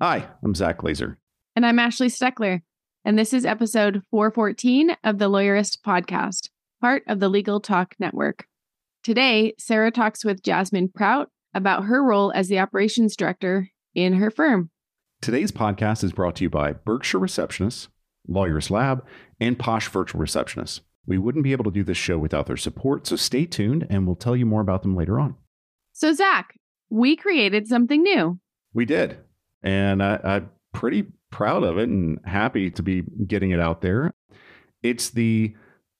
Hi, I'm Zack Glaser. And I'm Ashley Steckler. And this is episode 414 of the Lawyerist podcast, part of the Legal Talk Network. Today, Sarah talks with Jasmine Prout about her role as the operations director in her firm. Today's podcast is brought to you by Berkshire Receptionists, Lawyerist Lab, and Posh Virtual Receptionists. We wouldn't be able to do this show without their support, so stay tuned and we'll tell you more about them later on. So, Zach, we created something new. We did. And I, I'm pretty proud of it and happy to be getting it out there. It's the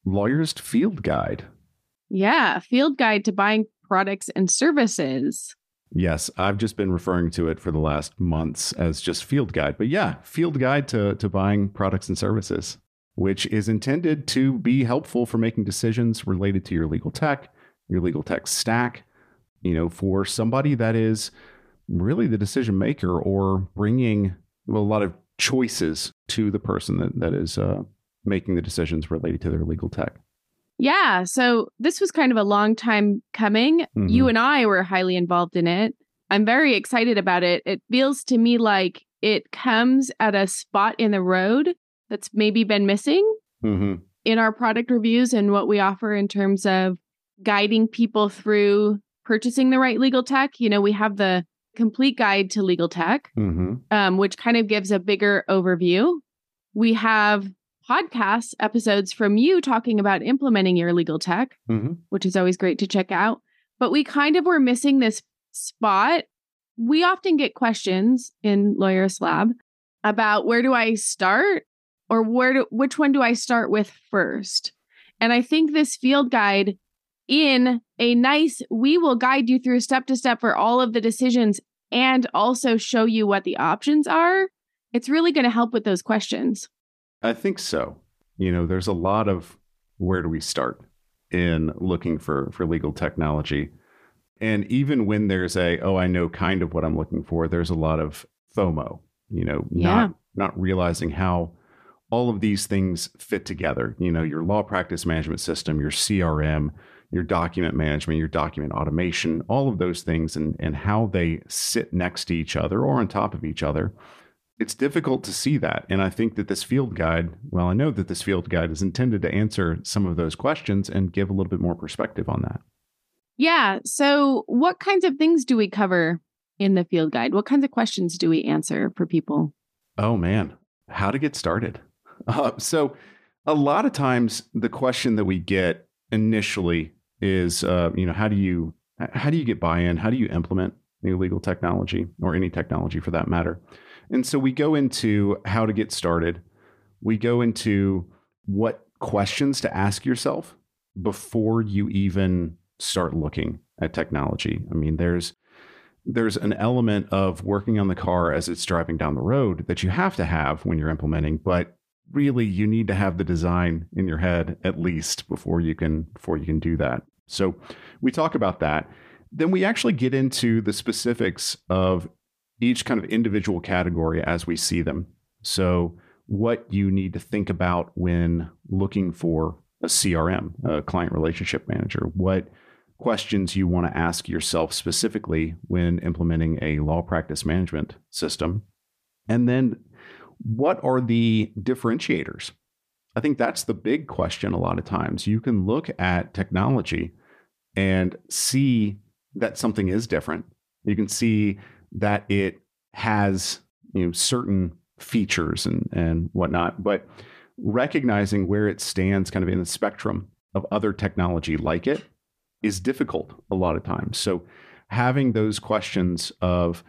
Lawyerist Field Guide. Yeah, field guide to buying products and services. Yes, I've just been referring to it for the last months as just field guide. But yeah, field guide to, to buying products and services, which is intended to be helpful for making decisions related to your legal tech, your legal tech stack, you know, for somebody that is really the decision maker or bringing well, a lot of choices to the person that, that is uh, making the decisions related to their legal tech. Yeah. So this was kind of a long time coming. Mhm. You and I were highly involved in it. I'm very excited about it. It feels to me like it comes at a spot in the road that's maybe been missing Mm-hmm. in our product reviews and what we offer in terms of guiding people through purchasing the right legal tech. You know, we have the complete guide to legal tech, Mm-hmm. um, which kind of gives a bigger overview. We have podcast episodes from you talking about implementing your legal tech, Mm-hmm. which is always great to check out. But we kind of were missing this spot. We often get questions in Lawyerist Lab about where do I start or where do, which one do I start with first? And I think this field guide in a nice we will guide you through step to step for all of the decisions and also show you what the options are. It's really going to help with those questions. I think so. You know, there's a lot of where do we start in looking for for legal technology. And even when there's a oh I know kind of what I'm looking for, there's a lot of FOMO, you know, Yeah. not not realizing how all of these things fit together. You know, your law practice management system, your CRM, your document management, your document automation, all of those things and and how they sit next to each other or on top of each other it's difficult to see that. And I think that this field guide, well, I know that this field guide is intended to answer some of those questions and give a little bit more perspective on that. Yeah. So, what kinds of things do we cover in the field guide? What kinds of questions do we answer for people? Oh, man, how to get started. Uh, so, a lot of times the question that we get initially is, uh, you know, how do you how do you get buy-in? How do you implement new legal technology or any technology for that matter? And so we go into how to get started. We go into what questions to ask yourself before you even start looking at technology. I mean, there's there's an element of working on the car as it's driving down the road that you have to have when you're implementing, but really you need to have the design in your head at least before you can before you can do that. So we talk about that. Then we actually get into the specifics of each kind of individual category as we see them. So, what you need to think about when looking for a CRM, a client relationship manager, what questions you want to ask yourself specifically when implementing a law practice management system, and then what are the differentiators? I think that's the big question a lot of times. You can look at technology and see that something is different. You can see that it has you know certain features and and whatnot, but recognizing where it stands kind of in the spectrum of other technology like it is difficult a lot of times. So having those questions of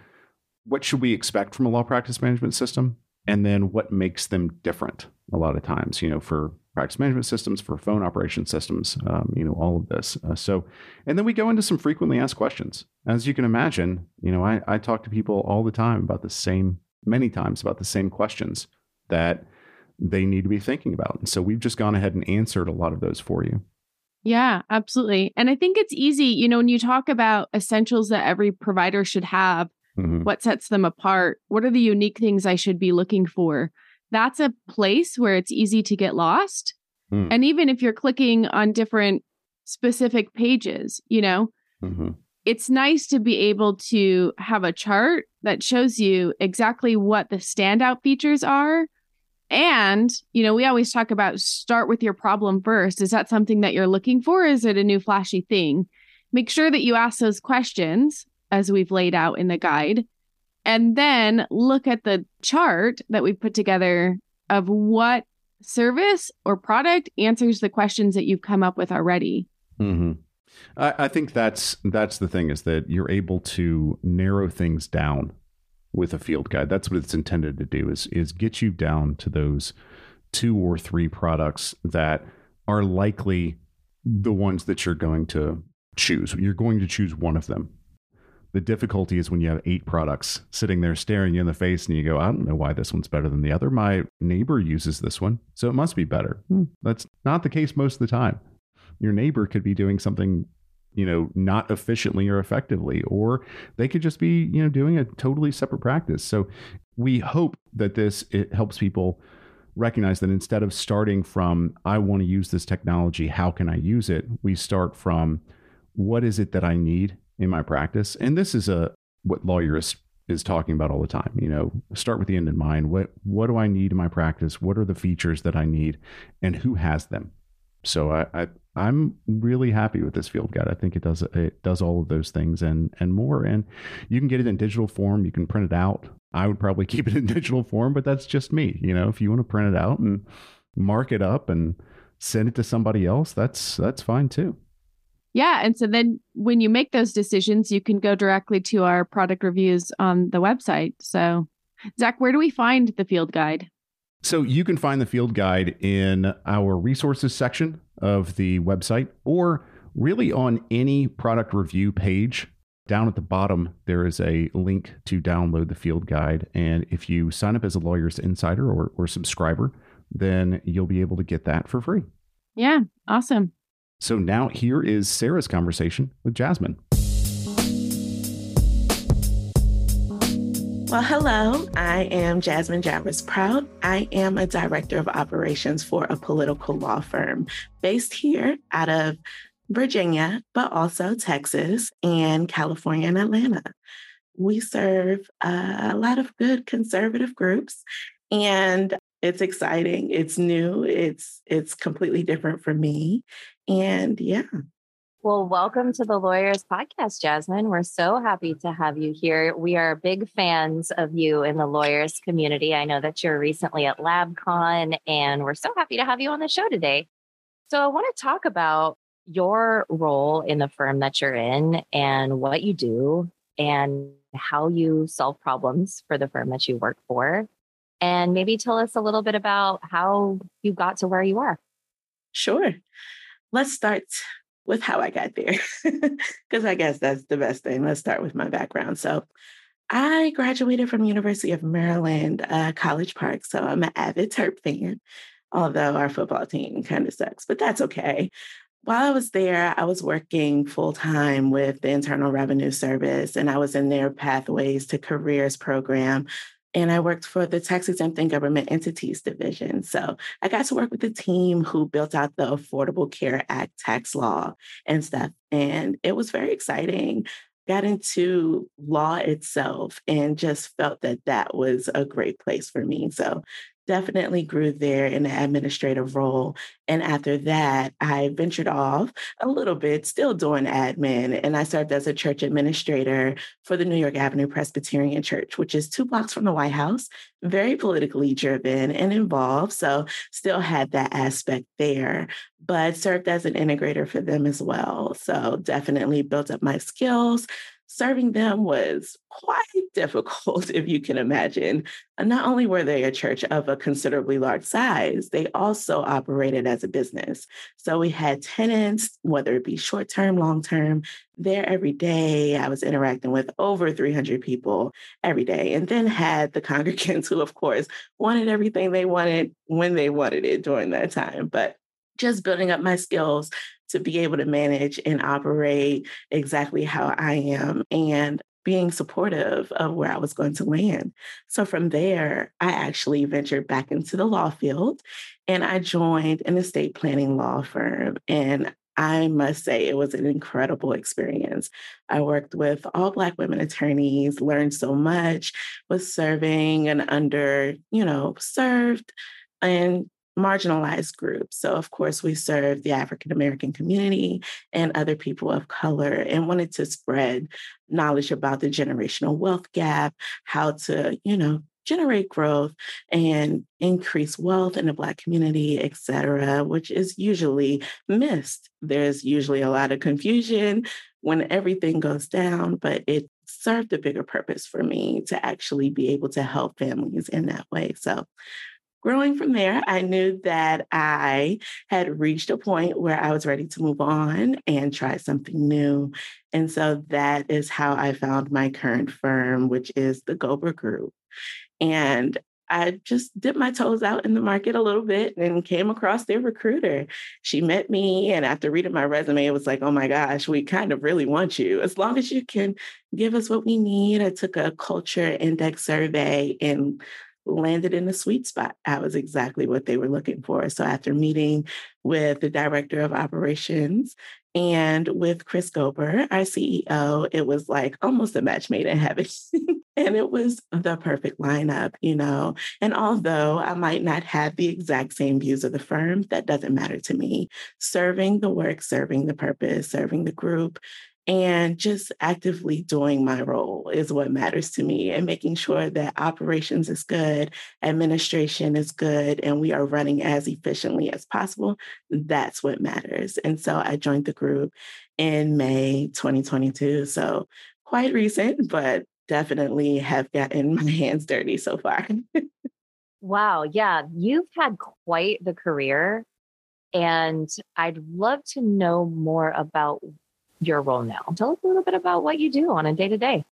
what should we expect from a law practice management system and then what makes them different a lot of times, you know, for practice management systems, for phone operation systems, um, you know, all of this. Uh, so, and then we go into some frequently asked questions. As you can imagine, you know, I, I talk to people all the time about the same, many times about the same questions that they need to be thinking about. And so we've just gone ahead and answered a lot of those for you. Yeah, absolutely. And I think it's easy, you know, when you talk about essentials that every provider should have, mm-hmm. what sets them apart, what are the unique things I should be looking for? That's a place where it's easy to get lost. Mm. And even if you're clicking on different specific pages, you know, mm-hmm. it's nice to be able to have a chart that shows you exactly what the standout features are and, you know, we always talk about start with your problem first. Is that something that you're looking for? Is it a new flashy thing? Make sure that you ask those questions as we've laid out in the guide. And then look at the chart that we've put together of what service or product answers the questions that you've come up with already. Mm-hmm. I, I think that's that's the thing is that you're able to narrow things down with a field guide. That's what it's intended to do is is get you down to those two or three products that are likely the ones that you're going to choose. You're going to choose one of them. The difficulty is when you have eight products sitting there staring you in the face and you go, I don't know why this one's better than the other. My neighbor uses this one, so it must be better. Hmm. That's not the case most of the time. Your neighbor could be doing something you know not efficiently or effectively or they could just be you know doing a totally separate practice so we hope that this it helps people recognize that instead of starting from i want to use this technology how can i use it we start from what is it that i need in my practice and this is a what Lawyerist is talking about all the time you know start with the end in mind what what do i need in my practice what are the features that i need and who has them so I, I I'm really happy with this field guide. I think it does it does all of those things and and more. And you can get it in digital form. You can print it out. I would probably keep it in digital form, but that's just me. You know, if you want to print it out and mark it up and send it to somebody else, that's that's fine too. Yeah, and so then when you make those decisions, you can go directly to our product reviews on the website. So, Zack, where do we find the field guide? So you can find the field guide in our resources section of the website or really on any product review page. Down at the bottom, there is a link to download the field guide. And if you sign up as a Lawyerist Insider or, or subscriber, then you'll be able to get that for free. Yeah, awesome. So now here is Sarah's conversation with Jasmine. Well, hello. I am Jasmine Jarvis Prout. I am a director of operations for a political law firm based here out of Virginia, but also Texas and California and Atlanta. We serve a lot of good conservative groups and it's exciting. It's new. It's it's completely different for me. And yeah, well, welcome to the Lawyerist Podcast, Jasmine. We're so happy to have you here. We are big fans of you in the Lawyerist community. I know that you're recently at LabCon, and we're so happy to have you on the show today. So, I want to talk about your role in the firm that you're in and what you do and how you solve problems for the firm that you work for. And maybe tell us a little bit about how you got to where you are. Sure. Let's start with how I got there, because I guess that's the best thing. Let's start with my background. So, I graduated from University of Maryland, uh, College Park. So I'm an avid Terp fan, although our football team kind of sucks, but that's okay. While I was there, I was working full time with the Internal Revenue Service, and I was in their Pathways to Careers program, and I worked for the Tax Exempt and Government Entities Division. So I got to work with the team who built out the Affordable Care Act tax law and stuff. And it was very exciting. Got into law itself and just felt that that was a great place for me. So definitely grew there in an administrative role. And after that, I ventured off a little bit, still doing admin. And I served as a church administrator for the New York Avenue Presbyterian Church, which is two blocks from the White House, very politically driven and involved. So still had that aspect there, but served as an integrator for them as well. So definitely built up my skills serving them was quite difficult, if you can imagine. And not only were they a church of a considerably large size, they also operated as a business. So we had tenants, whether it be short term, long term, there every day. I was interacting with over 300 people every day, and then had the congregants who, of course, wanted everything they wanted when they wanted it during that time. But just building up my skills to be able to manage and operate exactly how I am and being supportive of where I was going to land. So from there, I actually ventured back into the law field and I joined an estate planning law firm. And I must say, it was an incredible experience. I worked with all Black women attorneys, learned so much, was serving and under, you know, served and marginalized groups. So, of course, we serve the African American community and other people of color and wanted to spread knowledge about the generational wealth gap, how to, you know, generate growth and increase wealth in the Black community, et cetera, which is usually missed. There's usually a lot of confusion when everything goes down, but it served a bigger purpose for me to actually be able to help families in that way. So growing from there, I knew that I had reached a point where I was ready to move on and try something new. And so that is how I found my current firm, which is the Gober Group. And I just dipped my toes out in the market a little bit and came across their recruiter. She met me, and after reading my resume, it was like, oh my gosh, we kind of really want you. As long as you can give us what we need. I took a culture index survey and landed in a sweet spot. I was exactly what they were looking for. So after meeting with the director of operations and with Chris Gober, our CEO, it was like almost a match made in heaven. and it was the perfect lineup, you know. And although I might not have the exact same views of the firm, that doesn't matter to me. Serving the work, serving the purpose, serving the group and just actively doing my role is what matters to me and making sure that operations is good, administration is good, and we are running as efficiently as possible. That's what matters. And so I joined the group in May 2022. So quite recent, but definitely have gotten my hands dirty so far. wow. Yeah. You've had quite the career. And I'd love to know more about your role now. Tell us a little bit about what you do on a day to day.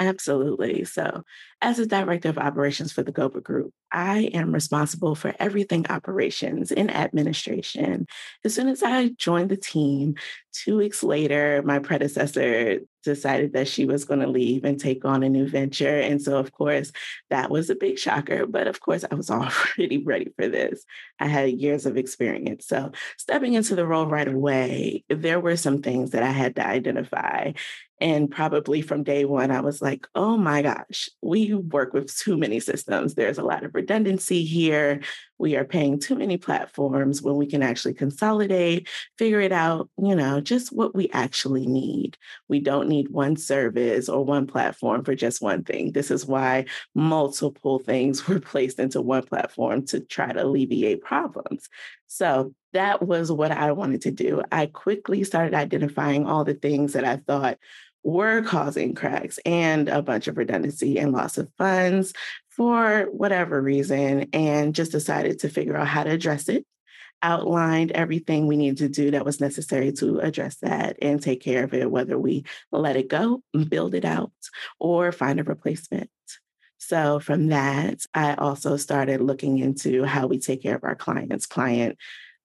Absolutely. So, as a director of operations for the Gober Group, I am responsible for everything operations and administration. As soon as I joined the team, two weeks later, my predecessor decided that she was going to leave and take on a new venture. And so, of course, that was a big shocker. But of course, I was already ready for this. I had years of experience. So, stepping into the role right away, there were some things that I had to identify. And probably from day one, I was like, oh my gosh, we work with too many systems. There's a lot of redundancy here. We are paying too many platforms when we can actually consolidate, figure it out, you know, just what we actually need. We don't need one service or one platform for just one thing. This is why multiple things were placed into one platform to try to alleviate problems. So that was what I wanted to do. I quickly started identifying all the things that I thought were causing cracks and a bunch of redundancy and loss of funds for whatever reason, and just decided to figure out how to address it. Outlined everything we needed to do that was necessary to address that and take care of it, whether we let it go, build it out, or find a replacement. So, from that, I also started looking into how we take care of our clients. Client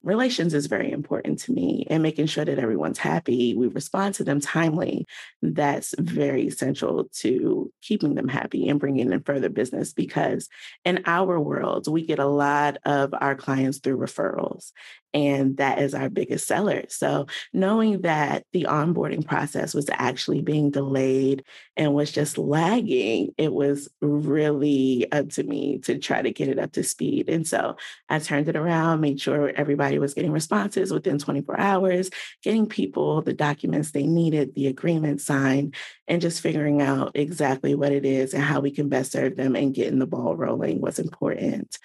relations is very important to me and making sure that everyone's happy. We respond to them timely. That's very essential to keeping them happy and bringing in further business because in our world, we get a lot of our clients through referrals. And that is our biggest seller. So, knowing that the onboarding process was actually being delayed and was just lagging, it was really up to me to try to get it up to speed. And so, I turned it around, made sure everybody was getting responses within 24 hours, getting people the documents they needed, the agreement signed, and just figuring out exactly what it is and how we can best serve them and getting the ball rolling was important.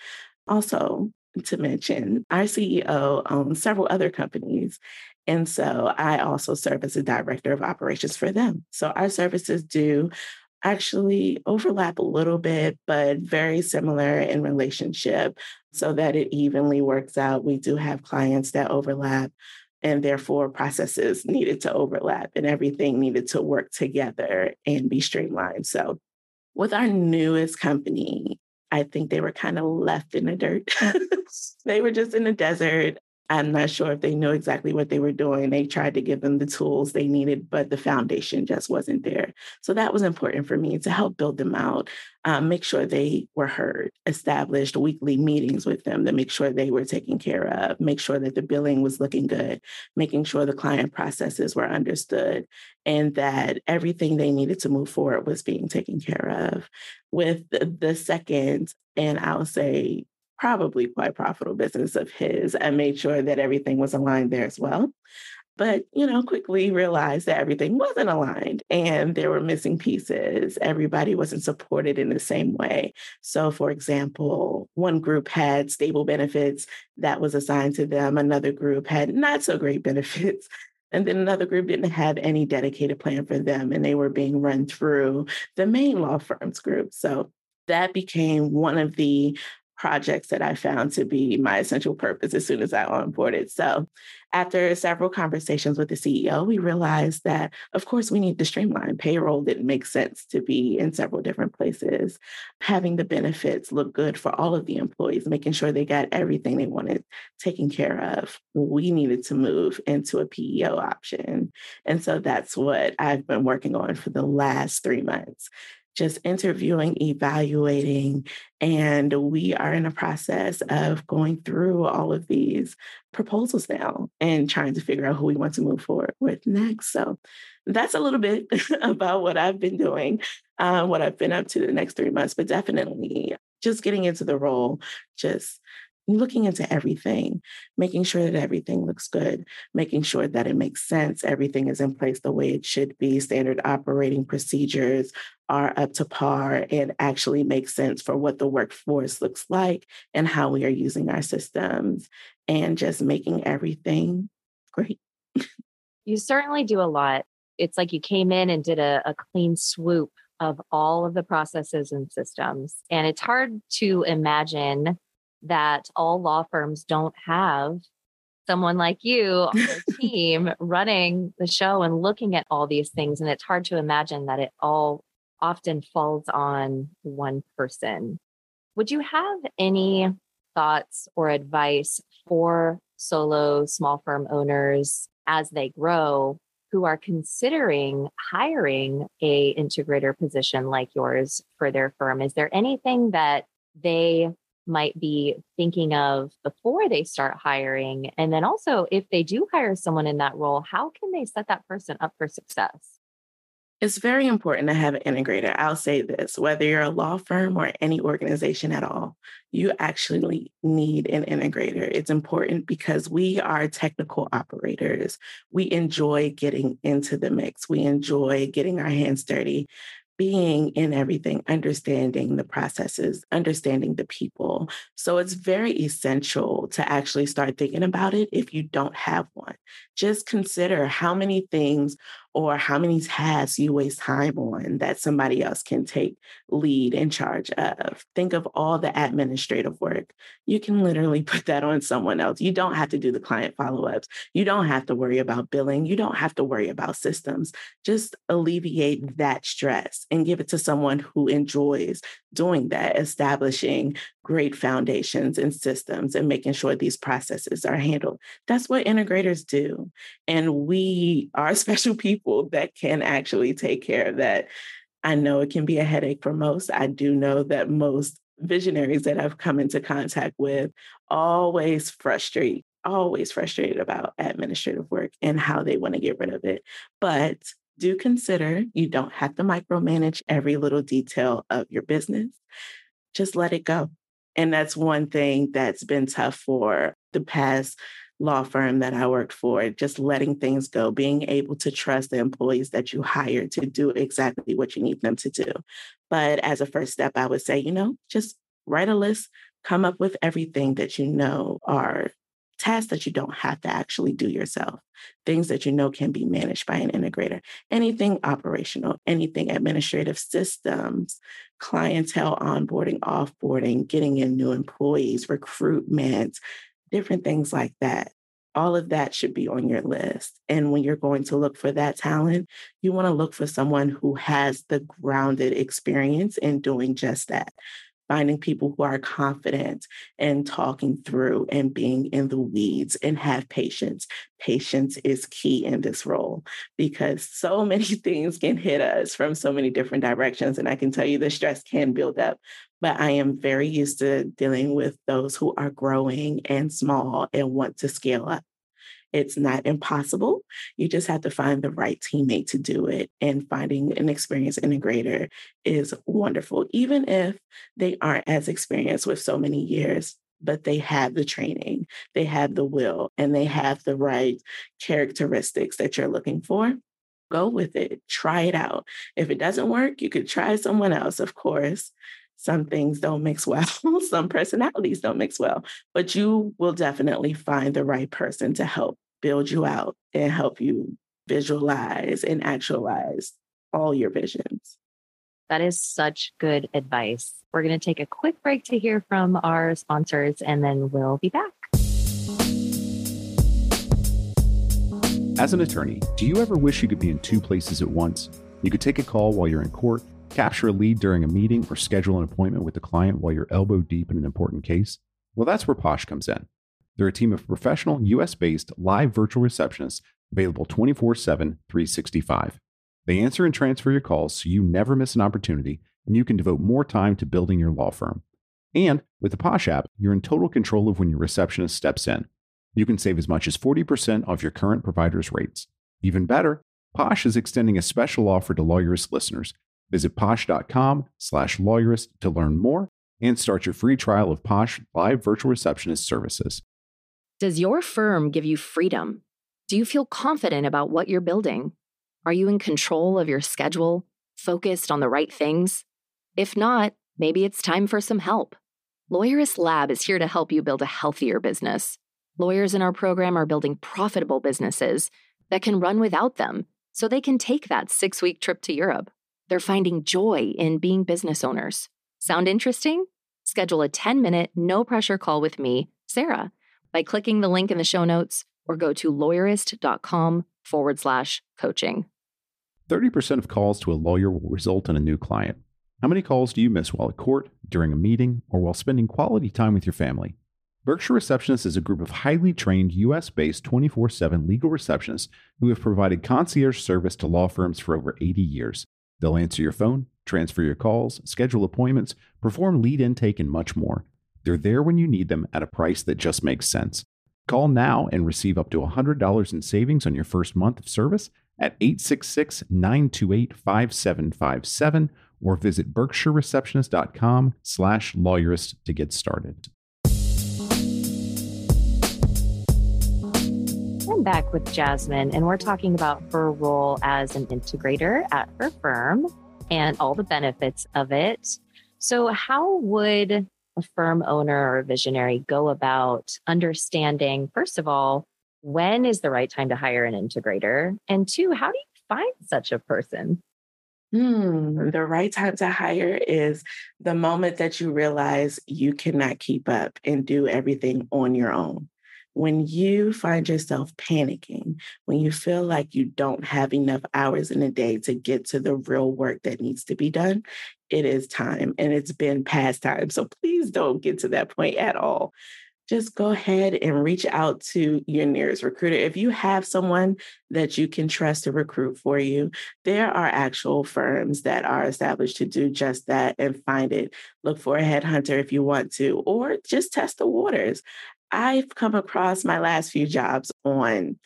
Also, to mention, our CEO owns several other companies. And so I also serve as a director of operations for them. So our services do actually overlap a little bit, but very similar in relationship so that it evenly works out. We do have clients that overlap, and therefore processes needed to overlap and everything needed to work together and be streamlined. So, with our newest company, I think they were kind of left in the dirt. Mm. they were just in the desert. I'm not sure if they knew exactly what they were doing. They tried to give them the tools they needed, but the foundation just wasn't there. So that was important for me to help build them out, um, make sure they were heard, established weekly meetings with them to make sure they were taken care of, make sure that the billing was looking good, making sure the client processes were understood, and that everything they needed to move forward was being taken care of. With the, the second, and I'll say probably quite profitable business of his and made sure that everything was aligned there as well. But, you know, quickly realized that everything wasn't aligned and there were missing pieces. Everybody wasn't supported in the same way. So, for example, one group had stable benefits that was assigned to them, another group had not so great benefits. And then another group didn't have any dedicated plan for them, and they were being run through the main law firm's group. So that became one of the projects that I found to be my essential purpose as soon as I onboarded. So, after several conversations with the CEO, we realized that, of course, we need to streamline. Payroll didn't make sense to be in several different places. Having the benefits look good for all of the employees, making sure they got everything they wanted taken care of. We needed to move into a PEO option. And so that's what I've been working on for the last three months just interviewing, evaluating, and we are in a process of going through all of these proposals now and trying to figure out who we want to move forward with next. So that's a little bit about what I've been doing, uh, what I've been up to the next three months, but definitely just getting into the role, just looking into everything, making sure that everything looks good, making sure that it makes sense, everything is in place the way it should be, standard operating procedures are up to par and actually make sense for what the workforce looks like and how we are using our systems, and just making everything great. you certainly do a lot. It's like you came in and did a, a clean swoop of all of the processes and systems. And it's hard to imagine that all law firms don't have someone like you on their team running the show and looking at all these things. And it's hard to imagine that it all often falls on one person. Would you have any thoughts or advice for solo small firm owners as they grow who are considering hiring a integrator position like yours for their firm is there anything that they might be thinking of before they start hiring? And then also, if they do hire someone in that role, how can they set that person up for success? It's very important to have an integrator. I'll say this whether you're a law firm or any organization at all, you actually need an integrator. It's important because we are technical operators. We enjoy getting into the mix, we enjoy getting our hands dirty being in everything, understanding the processes, understanding the people. So it's very essential to actually start thinking about it if you don't have one. Just consider how many things or how many tasks you waste time on that somebody else can take lead in charge of. Think of all the administrative work. You can literally put that on someone else. You don't have to do the client follow ups. You don't have to worry about billing. You don't have to worry about systems. Just alleviate that stress and give it to someone who enjoys doing that, establishing great foundations and systems and making sure these processes are handled. That's what integrators do. And we are special people that can actually take care of that. I know it can be a headache for most. I do know that most visionaries that I've come into contact with always frustrate, always frustrated about administrative work and how they want to get rid of it. But do consider you don't have to micromanage every little detail of your business. Just let it go. And that's one thing that's been tough for the past law firm that I worked for, just letting things go, being able to trust the employees that you hire to do exactly what you need them to do. But as a first step, I would say, you know, just write a list, come up with everything that you know are tasks that you don't have to actually do yourself, things that you know can be managed by an integrator, anything operational, anything administrative systems, clientele onboarding, offboarding, getting in new employees, recruitment, different things like that. All of that should be on your list. And when you're going to look for that talent, you want to look for someone who has the grounded experience in doing just that finding people who are confident and talking through and being in the weeds and have patience. Patience is key in this role because so many things can hit us from so many different directions. And I can tell you the stress can build up. But I am very used to dealing with those who are growing and small and want to scale up. It's not impossible. You just have to find the right teammate to do it. And finding an experienced integrator is wonderful, even if they aren't as experienced with so many years, but they have the training, they have the will, and they have the right characteristics that you're looking for. Go with it, try it out. If it doesn't work, you could try someone else, of course some things don't mix well, some personalities don't mix well, but you will definitely find the right person to help build you out and help you visualize and actualize all your visions. That is such good advice. We're going to take a quick break to hear from our sponsors and then we'll be back. As an attorney, do you ever wish you could be in two places at once? You could take a call while you're in court, capture a lead during a meeting, or schedule an appointment with the client while you're elbow deep in an important case? Well, that's where Posh comes in. They're a team of professional, US based live virtual receptionists available 24 7, 365. They answer and transfer your calls so you never miss an opportunity and you can devote more time to building your law firm. And with the Posh app, you're in total control of when your receptionist steps in. You can save as much as 40% off your current provider's rates. Even better, Posh is extending a special offer to Lawyerist listeners. Visit posh.com slash lawyerist to learn more and start your free trial of Posh live virtual receptionist services. Does your firm give you freedom? Do you feel confident about what you're building? Are you in control of your schedule, focused on the right things? If not, maybe it's time for some help. Lawyerist Lab is here to help you build a healthier business. Lawyers in our program are building profitable businesses that can run without them so they can take that six week trip to Europe. They're finding joy in being business owners. Sound interesting? Schedule a 10 minute, no pressure call with me, Sarah by clicking the link in the show notes or go to lawyerist.com forward slash coaching. 30% of calls to a lawyer will result in a new client. How many calls do you miss while at court, during a meeting, or while spending quality time with your family? Berkshire Receptionists is a group of highly trained US based 24 7 legal receptionists who have provided concierge service to law firms for over 80 years. They'll answer your phone, transfer your calls, schedule appointments, perform lead intake, and much more. They're there when you need them at a price that just makes sense. Call now and receive up to $100 in savings on your first month of service at 866 928 5757 or visit berkshirereceptionist.com slash lawyerist to get started. I'm back with Jasmine, and we're talking about her role as an integrator at her firm and all the benefits of it. So, how would a firm owner or visionary go about understanding, first of all, when is the right time to hire an integrator? And two, how do you find such a person? Hmm, the right time to hire is the moment that you realize you cannot keep up and do everything on your own. When you find yourself panicking, when you feel like you don't have enough hours in a day to get to the real work that needs to be done, it is time and it's been past time. So please don't get to that point at all. Just go ahead and reach out to your nearest recruiter. If you have someone that you can trust to recruit for you, there are actual firms that are established to do just that and find it. Look for a headhunter if you want to, or just test the waters. I've come across my last few jobs on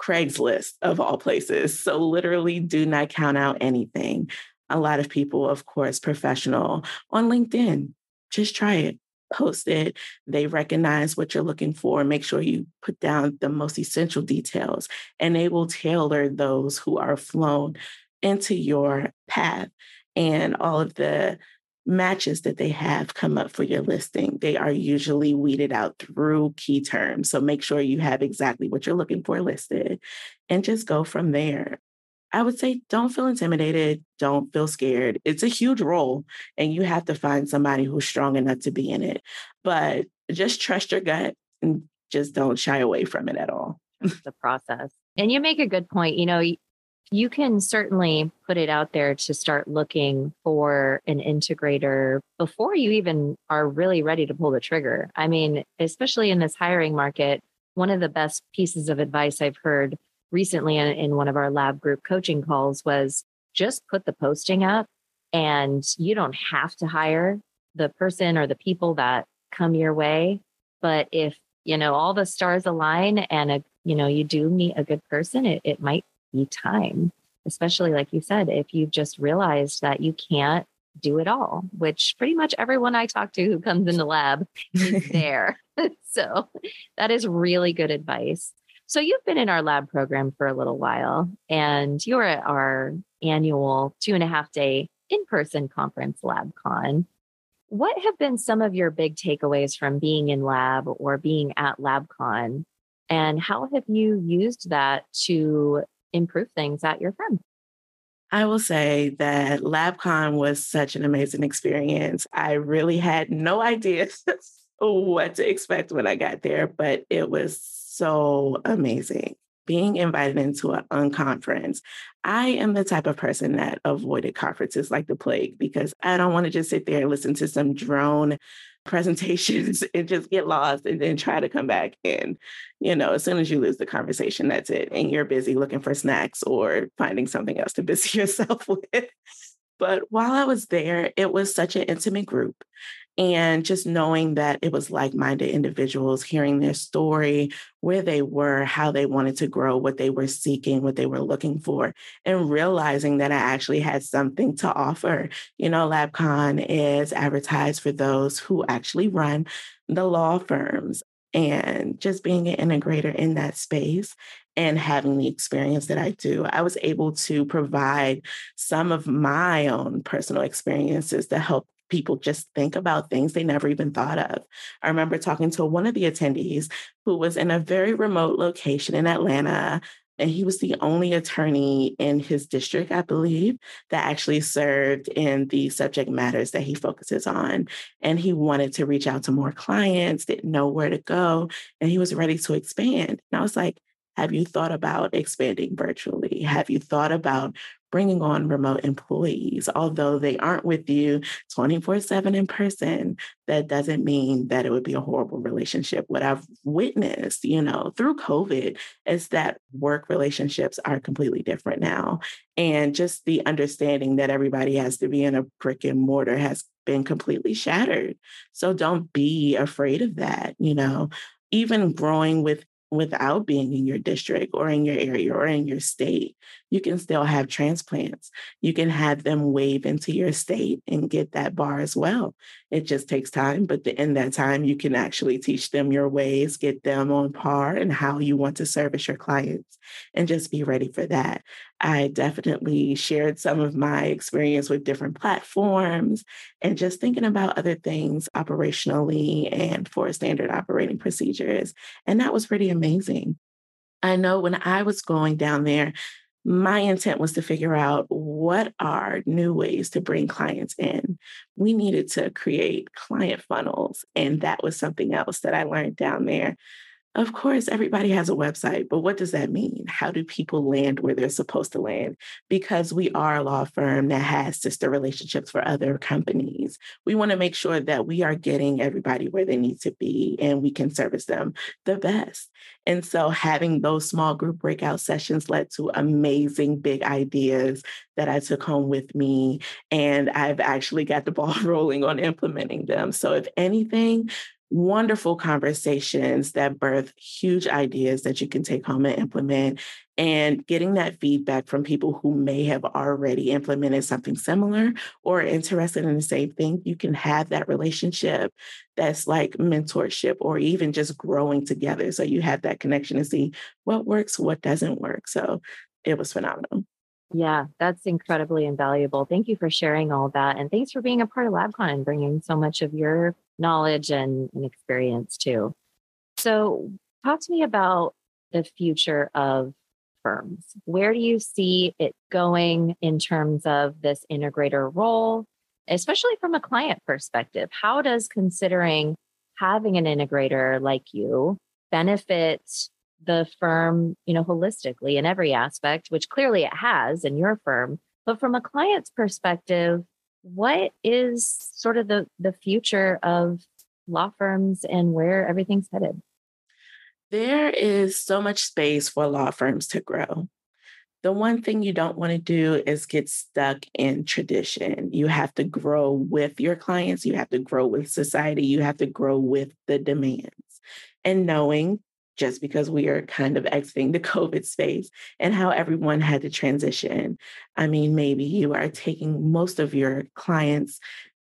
Craigslist of all places. So, literally, do not count out anything a lot of people, of course, professional on LinkedIn. Just try it, post it. They recognize what you're looking for. Make sure you put down the most essential details, and they will tailor those who are flown into your path and all of the matches that they have come up for your listing. They are usually weeded out through key terms. So make sure you have exactly what you're looking for listed and just go from there. I would say don't feel intimidated, don't feel scared. It's a huge role, and you have to find somebody who's strong enough to be in it. But just trust your gut and just don't shy away from it at all. the process. And you make a good point. You know, you can certainly put it out there to start looking for an integrator before you even are really ready to pull the trigger. I mean, especially in this hiring market, one of the best pieces of advice I've heard recently in, in one of our lab group coaching calls was just put the posting up and you don't have to hire the person or the people that come your way. But if, you know, all the stars align and, a, you know, you do meet a good person, it, it might be time, especially like you said, if you've just realized that you can't do it all, which pretty much everyone I talk to who comes in the lab is there. so that is really good advice. So you've been in our lab program for a little while and you're at our annual two and a half day in-person conference LabCon. What have been some of your big takeaways from being in lab or being at LabCon? And how have you used that to improve things at your firm? I will say that LabCon was such an amazing experience. I really had no idea what to expect when I got there, but it was so amazing. Being invited into an unconference. I am the type of person that avoided conferences like the plague because I don't want to just sit there and listen to some drone presentations and just get lost and then try to come back. And, you know, as soon as you lose the conversation, that's it. And you're busy looking for snacks or finding something else to busy yourself with. But while I was there, it was such an intimate group. And just knowing that it was like minded individuals, hearing their story, where they were, how they wanted to grow, what they were seeking, what they were looking for, and realizing that I actually had something to offer. You know, LabCon is advertised for those who actually run the law firms. And just being an integrator in that space and having the experience that I do, I was able to provide some of my own personal experiences to help people just think about things they never even thought of. I remember talking to one of the attendees who was in a very remote location in Atlanta. And he was the only attorney in his district, I believe, that actually served in the subject matters that he focuses on. And he wanted to reach out to more clients, didn't know where to go, and he was ready to expand. And I was like, have you thought about expanding virtually? Have you thought about bringing on remote employees, although they aren't with you 24 7 in person, that doesn't mean that it would be a horrible relationship. What I've witnessed, you know, through COVID is that work relationships are completely different now. And just the understanding that everybody has to be in a brick and mortar has been completely shattered. So don't be afraid of that, you know even growing with without being in your district or in your area or in your state. You can still have transplants. You can have them waive into your state and get that bar as well. It just takes time, but in that time, you can actually teach them your ways, get them on par and how you want to service your clients, and just be ready for that. I definitely shared some of my experience with different platforms and just thinking about other things operationally and for standard operating procedures. And that was pretty amazing. I know when I was going down there, my intent was to figure out what are new ways to bring clients in. We needed to create client funnels, and that was something else that I learned down there. Of course, everybody has a website, but what does that mean? How do people land where they're supposed to land? Because we are a law firm that has sister relationships for other companies. We want to make sure that we are getting everybody where they need to be and we can service them the best. And so having those small group breakout sessions led to amazing big ideas that I took home with me. And I've actually got the ball rolling on implementing them. So, if anything, wonderful conversations that birth huge ideas that you can take home and implement and getting that feedback from people who may have already implemented something similar or interested in the same thing you can have that relationship that's like mentorship or even just growing together so you have that connection to see what works what doesn't work so it was phenomenal Yeah, that's incredibly invaluable. Thank you for sharing all that. And thanks for being a part of LabCon and bringing so much of your knowledge and, and experience too. So, talk to me about the future of firms. Where do you see it going in terms of this integrator role, especially from a client perspective? How does considering having an integrator like you benefit the firm, you know, holistically in every aspect, which clearly it has in your firm. But from a client's perspective, what is sort of the the future of law firms and where everything's headed? There is so much space for law firms to grow. The one thing you don't want to do is get stuck in tradition. You have to grow with your clients, you have to grow with society, you have to grow with the demands. And knowing just because we are kind of exiting the COVID space and how everyone had to transition. I mean, maybe you are taking most of your clients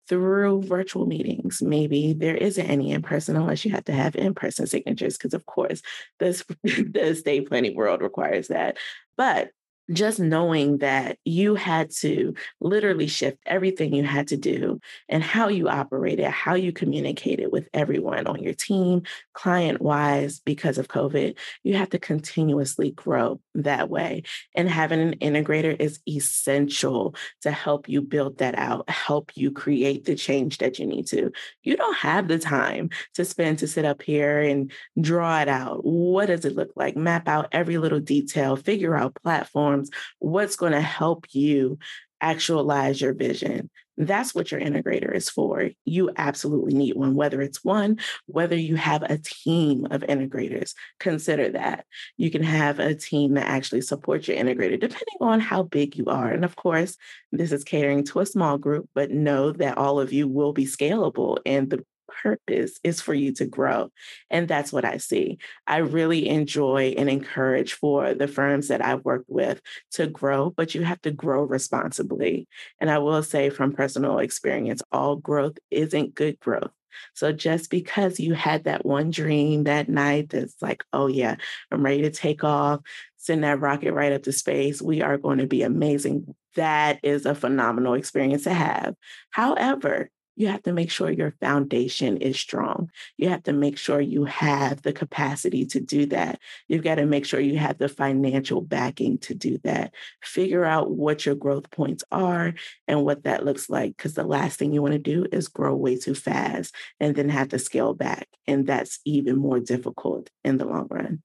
through virtual meetings. Maybe there isn't any in person unless you have to have in person signatures, because of course, this, the estate planning world requires that. But just knowing that you had to literally shift everything you had to do and how you operated, how you communicated with everyone on your team, client wise, because of COVID, you have to continuously grow that way. And having an integrator is essential to help you build that out, help you create the change that you need to. You don't have the time to spend to sit up here and draw it out. What does it look like? Map out every little detail, figure out platforms platforms, what's going to help you actualize your vision. That's what your integrator is for. You absolutely need one, whether it's one, whether you have a team of integrators, consider that. You can have a team that actually supports your integrator, depending on how big you are. And of course, this is catering to a small group, but know that all of you will be scalable and the purpose is for you to grow. And that's what I see. I really enjoy and encourage for the firms that I've worked with to grow, but you have to grow responsibly. And I will say from personal experience, all growth isn't good growth. So just because you had that one dream that night that's like, oh yeah, I'm ready to take off, send that rocket right up to space, we are going to be amazing. That is a phenomenal experience to have. However, you have to make sure your foundation is strong. You have to make sure you have the capacity to do that. You've got to make sure you have the financial backing to do that. Figure out what your growth points are and what that looks like. Because the last thing you want to do is grow way too fast and then have to scale back. And that's even more difficult in the long run.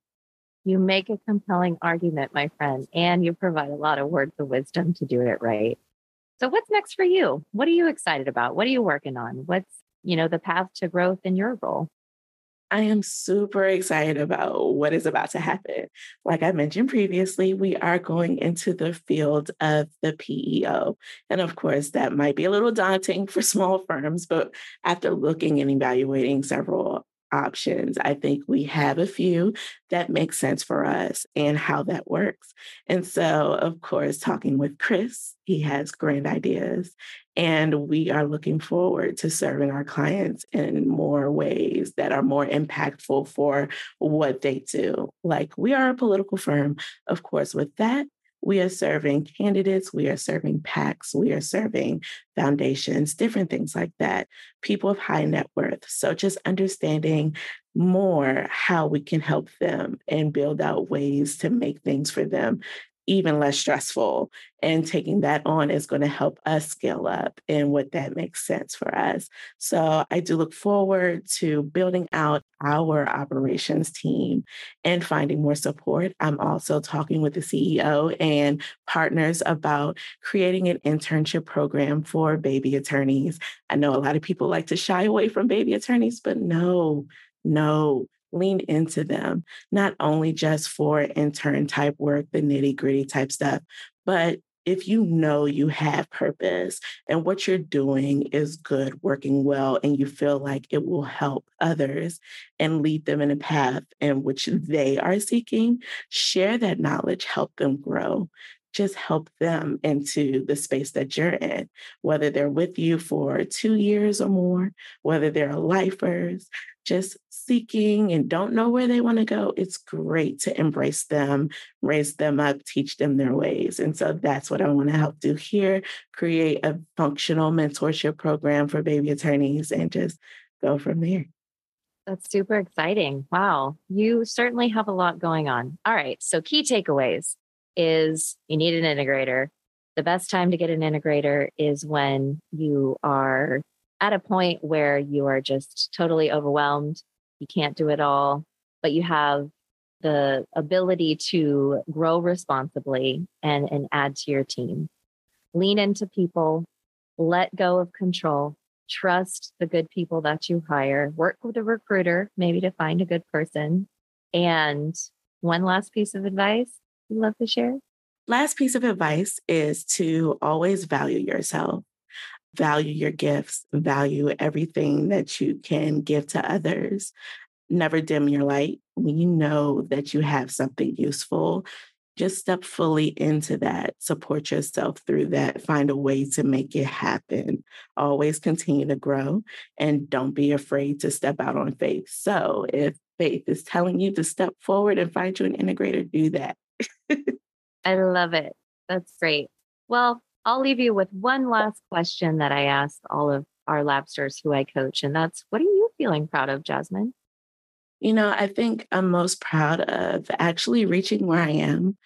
You make a compelling argument, my friend, and you provide a lot of words of wisdom to do it right. So what's next for you? What are you excited about? What are you working on? What's, you know, the path to growth in your role? I am super excited about what is about to happen. Like I mentioned previously, we are going into the field of the PEO. And of course, that might be a little daunting for small firms, but after looking and evaluating several options. I think we have a few that make sense for us and how that works. And so, of course, talking with Chris, he has grand ideas. And we are looking forward to serving our clients in more ways that are more impactful for what they do. Like we are a political firm, of course, with that we are serving candidates, we are serving PACs, we are serving foundations, different things like that, people of high net worth. So just understanding more how we can help them and build out ways to make things for them even less stressful. And taking that on is going to help us scale up and what that makes sense for us. So I do look forward to building out our operations team and finding more support. I'm also talking with the CEO and partners about creating an internship program for baby attorneys. I know a lot of people like to shy away from baby attorneys, but no, no, lean into them, not only just for intern type work, the nitty gritty type stuff, but if you know you have purpose and what you're doing is good, working well, and you feel like it will help others and lead them in a path in which they are seeking, share that knowledge, help them grow. just help them into the space that you're in, whether they're with you for two years or more, whether they're lifers, just seeking and don't know where they want to go. It's great to embrace them, raise them up, teach them their ways. And so that's what I want to help do here create a functional mentorship program for baby attorneys and just go from there. That's super exciting. Wow. You certainly have a lot going on. All right. So, key takeaways is you need an integrator. The best time to get an integrator is when you are at a point where you are just totally overwhelmed. You can't do it all, but you have the ability to grow responsibly and, and add to your team. Lean into people, let go of control, trust the good people that you hire, work with a recruiter, maybe to find a good person. And one last piece of advice you love to share? Last piece of advice is to always value yourself, value your gifts, value everything that you can give to others. Never dim your light. When you know that you have something useful, just step fully into that, support yourself through that, find a way to make it happen. Always continue to grow and don't be afraid to step out on faith. So, if faith is telling you to step forward and find you an integrator, do that. I love it. That's great. Well, I'll leave you with one last question that I ask all of our labsters who I coach, and that's what are you feeling proud of, Jasmine? You know, I think I'm most proud of actually reaching where I am.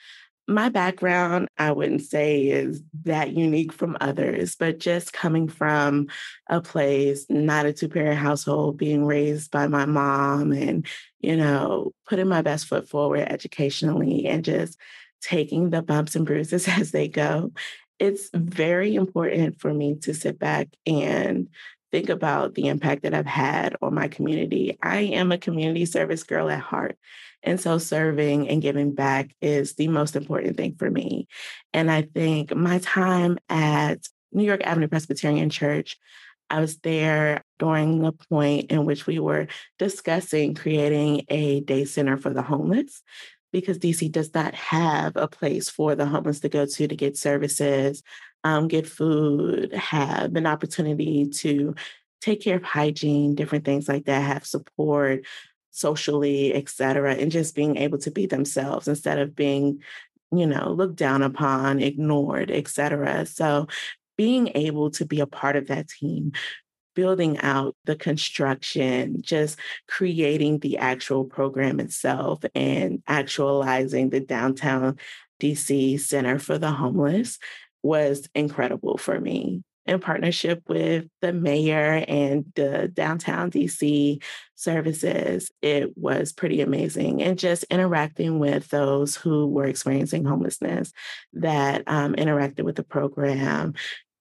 My background, I wouldn't say is that unique from others, but just coming from a place, not a two parent household, being raised by my mom and, you know, putting my best foot forward educationally and just taking the bumps and bruises as they go. It's very important for me to sit back and think about the impact that I've had on my community. I am a community service girl at heart. And so serving and giving back is the most important thing for me. And I think my time at New York Avenue Presbyterian Church, I was there during a point in which we were discussing creating a day center for the homeless because DC does not have a place for the homeless to go to to get services um, get food, have an opportunity to take care of hygiene, different things like that, have support socially, et cetera, and just being able to be themselves instead of being, you know, looked down upon, ignored, et cetera. So being able to be a part of that team, building out the construction, just creating the actual program itself and actualizing the downtown DC Center for the Homeless was incredible for me in partnership with the mayor and the downtown DC services. It was pretty amazing. And just interacting with those who were experiencing homelessness that um, interacted with the program,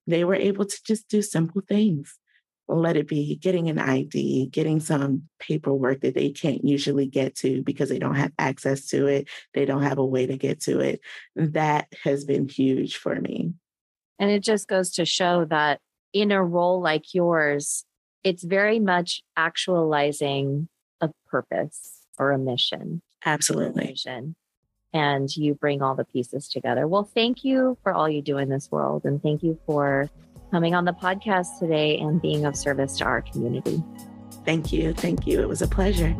they were able to just do simple things. Let it be getting an ID, getting some paperwork that they can't usually get to because they don't have access to it. They don't have a way to get to it. That has been huge for me. And it just goes to show that in a role like yours, it's very much actualizing a purpose or a mission. Absolutely. and you bring all the pieces together. Well, thank you for all you do in this world. And thank you for coming on the podcast today and being of service to our community. Thank you. Thank you. It was a pleasure.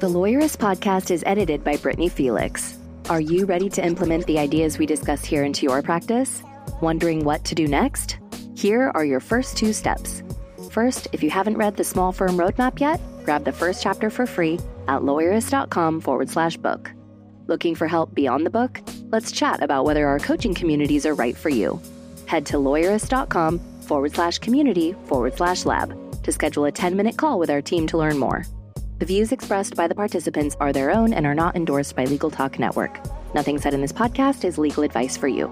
The Lawyerist podcast is edited by Brittany Felix. Are you ready to implement the ideas we discuss here into your practice? Wondering what to do next? Here are your first two steps. First, if you haven't read the Small Firm Roadmap yet, grab the first chapter for free at lawyerist.com forward slash book. Looking for help beyond the book? Let's chat about whether our coaching communities are right for you. Head to lawyerist.com forward slash community forward slash lab to schedule a 10 minute call with our team to learn more. The views expressed by the participants are their own and are not endorsed by Legal Talk Network. Nothing said in this podcast is legal advice for you.